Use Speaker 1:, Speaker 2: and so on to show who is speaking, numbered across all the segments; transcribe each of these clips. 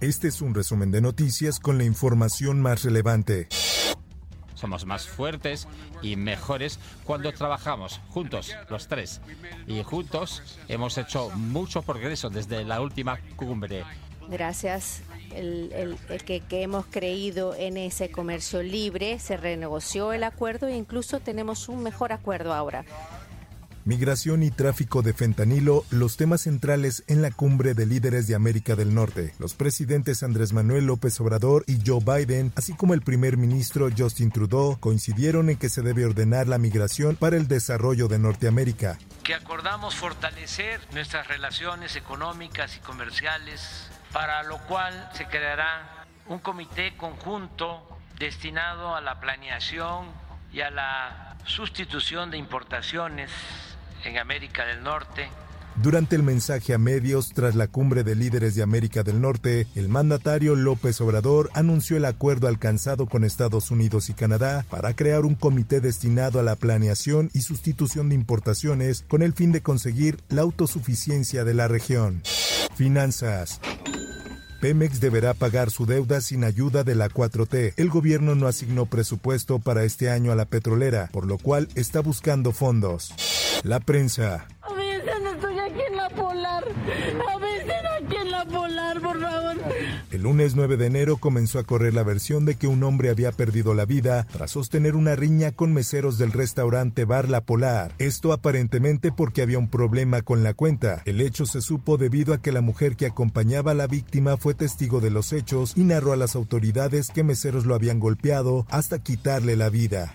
Speaker 1: Este es un resumen de noticias con la información más relevante.
Speaker 2: Somos más fuertes y mejores cuando trabajamos juntos, los tres. Y juntos hemos hecho mucho progreso desde la última cumbre
Speaker 3: gracias el, que, que, hemos creído en ese comercio libre, se renegoció el acuerdo e incluso tenemos un mejor acuerdo ahora.
Speaker 1: Migración y tráfico de fentanilo, los temas centrales en la cumbre de líderes de América del Norte. Los presidentes Andrés Manuel López Obrador y Joe Biden, así como el primer ministro Justin Trudeau, coincidieron en que se debe ordenar la migración para el desarrollo de Norteamérica.
Speaker 4: Que acordamos fortalecer nuestras relaciones económicas y comerciales para lo cual se creará un comité conjunto destinado a la planeación y a la sustitución de importaciones en América del Norte.
Speaker 1: Durante el mensaje a medios tras la cumbre de líderes de América del Norte, el mandatario López Obrador anunció el acuerdo alcanzado con Estados Unidos y Canadá para crear un comité destinado a la planeación y sustitución de importaciones con el fin de conseguir la autosuficiencia de la región. Finanzas. Pemex deberá pagar su deuda sin ayuda de la 4T. El gobierno no asignó presupuesto para este año a la petrolera, por lo cual está buscando fondos. La prensa.
Speaker 5: A veces estoy aquí en la polar. A aquí en la polar, por favor.
Speaker 1: El lunes 9 de enero comenzó a correr la versión de que un hombre había perdido la vida tras sostener una riña con meseros del restaurante Bar La Polar. Esto aparentemente porque había un problema con la cuenta. El hecho se supo debido a que la mujer que acompañaba a la víctima fue testigo de los hechos y narró a las autoridades que meseros lo habían golpeado hasta quitarle la vida.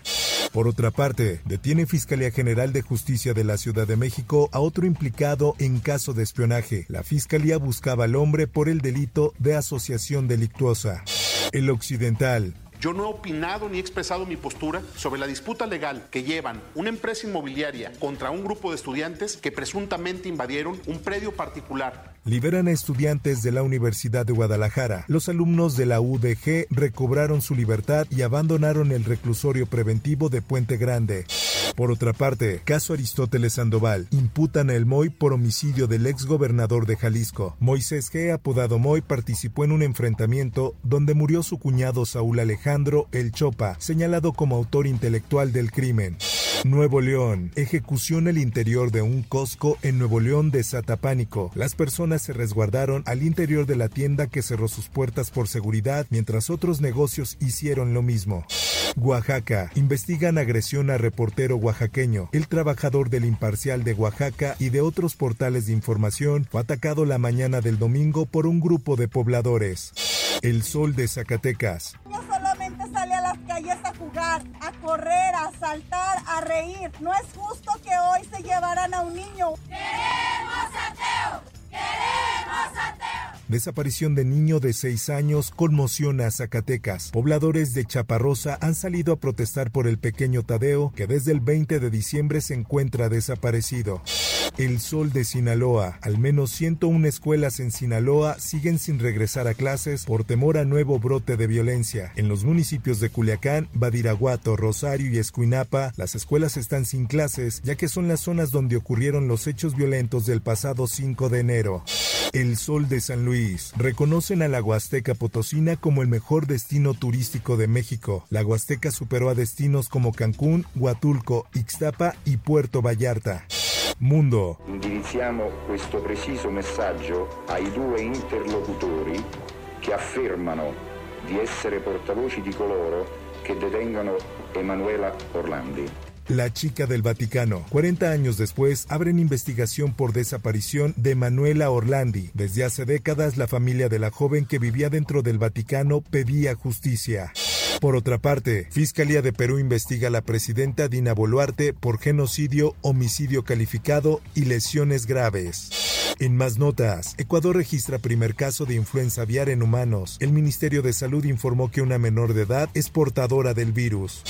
Speaker 1: Por otra parte, detiene Fiscalía General de Justicia de la Ciudad de México a otro implicado en caso de espionaje. La Fiscalía buscaba al hombre por el delito de asociación delictuosa. El Occidental.
Speaker 6: Yo no he opinado ni expresado mi postura sobre la disputa legal que llevan una empresa inmobiliaria contra un grupo de estudiantes que presuntamente invadieron un predio particular
Speaker 1: liberan a estudiantes de la Universidad de Guadalajara. Los alumnos de la UDG recobraron su libertad y abandonaron el reclusorio preventivo de Puente Grande. Por otra parte, caso Aristóteles Sandoval, imputan a El Moy por homicidio del ex gobernador de Jalisco. Moisés G., apodado Moy, participó en un enfrentamiento donde murió su cuñado Saúl Alejandro El Chopa, señalado como autor intelectual del crimen. Nuevo León. Ejecución el interior de un Costco en Nuevo León de Satapánico. Las personas se resguardaron al interior de la tienda que cerró sus puertas por seguridad mientras otros negocios hicieron lo mismo. Oaxaca. Investigan agresión a reportero oaxaqueño. El trabajador del Imparcial de Oaxaca y de otros portales de información fue atacado la mañana del domingo por un grupo de pobladores. El Sol de Zacatecas
Speaker 7: a correr, a saltar, a reír. No es justo que hoy se llevaran a un niño.
Speaker 8: ¡Queremos ateo! ¡Queremos ateo!
Speaker 1: Desaparición de niño de 6 años conmociona a Zacatecas. Pobladores de Chaparrosa han salido a protestar por el pequeño Tadeo, que desde el 20 de diciembre se encuentra desaparecido. El Sol de Sinaloa. Al menos 101 escuelas en Sinaloa siguen sin regresar a clases por temor a nuevo brote de violencia. En los municipios de Culiacán, Badiraguato, Rosario y Escuinapa, las escuelas están sin clases ya que son las zonas donde ocurrieron los hechos violentos del pasado 5 de enero. El Sol de San Luis. Reconocen a la Huasteca Potosina como el mejor destino turístico de México. La Huasteca superó a destinos como Cancún, Huatulco, Ixtapa y Puerto Vallarta. Mundo.
Speaker 9: Indirizziamo questo preciso messaggio ai due interlocutori che affermano di essere portavoci di coloro che detengono Emanuela Orlandi.
Speaker 1: La chica del Vaticano. 40 años después, abren investigación por desaparición de Manuela Orlandi. Desde hace décadas, la familia de la joven que vivía dentro del Vaticano pedía justicia. Por otra parte, Fiscalía de Perú investiga a la presidenta Dina Boluarte por genocidio, homicidio calificado y lesiones graves. En más notas, Ecuador registra primer caso de influenza aviar en humanos. El Ministerio de Salud informó que una menor de edad es portadora del virus.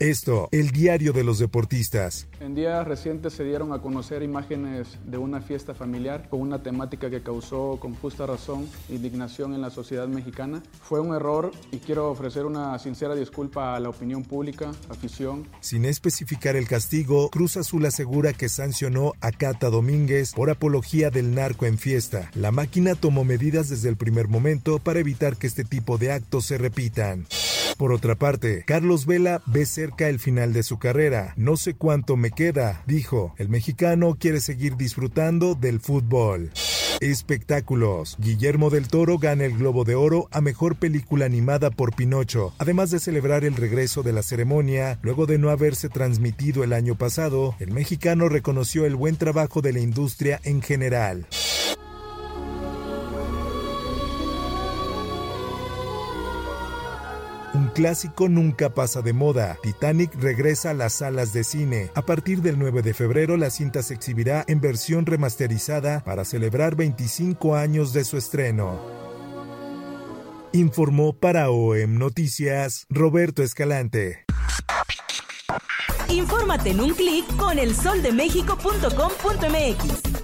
Speaker 1: Esto, el diario de los deportistas.
Speaker 10: En días recientes se dieron a conocer imágenes de una fiesta familiar con una temática que causó con justa razón indignación en la sociedad mexicana. Fue un error y quiero ofrecer una sincera disculpa a la opinión pública, afición.
Speaker 1: Sin especificar el castigo, Cruz Azul asegura que sancionó a Cata Domínguez por apología del narco en fiesta. La máquina tomó medidas desde el primer momento para evitar que este tipo de actos se repitan. Por otra parte, Carlos Vela ve cerca el final de su carrera. No sé cuánto me queda, dijo. El mexicano quiere seguir disfrutando del fútbol. Espectáculos. Guillermo del Toro gana el Globo de Oro a Mejor Película Animada por Pinocho, además de celebrar el regreso de la ceremonia, luego de no haberse transmitido el año pasado, el mexicano reconoció el buen trabajo de la industria en general. Un clásico nunca pasa de moda. Titanic regresa a las salas de cine. A partir del 9 de febrero la cinta se exhibirá en versión remasterizada para celebrar 25 años de su estreno. Informó para OEM Noticias Roberto Escalante.
Speaker 11: Infórmate en un clic con elsoldemexico.com.mx.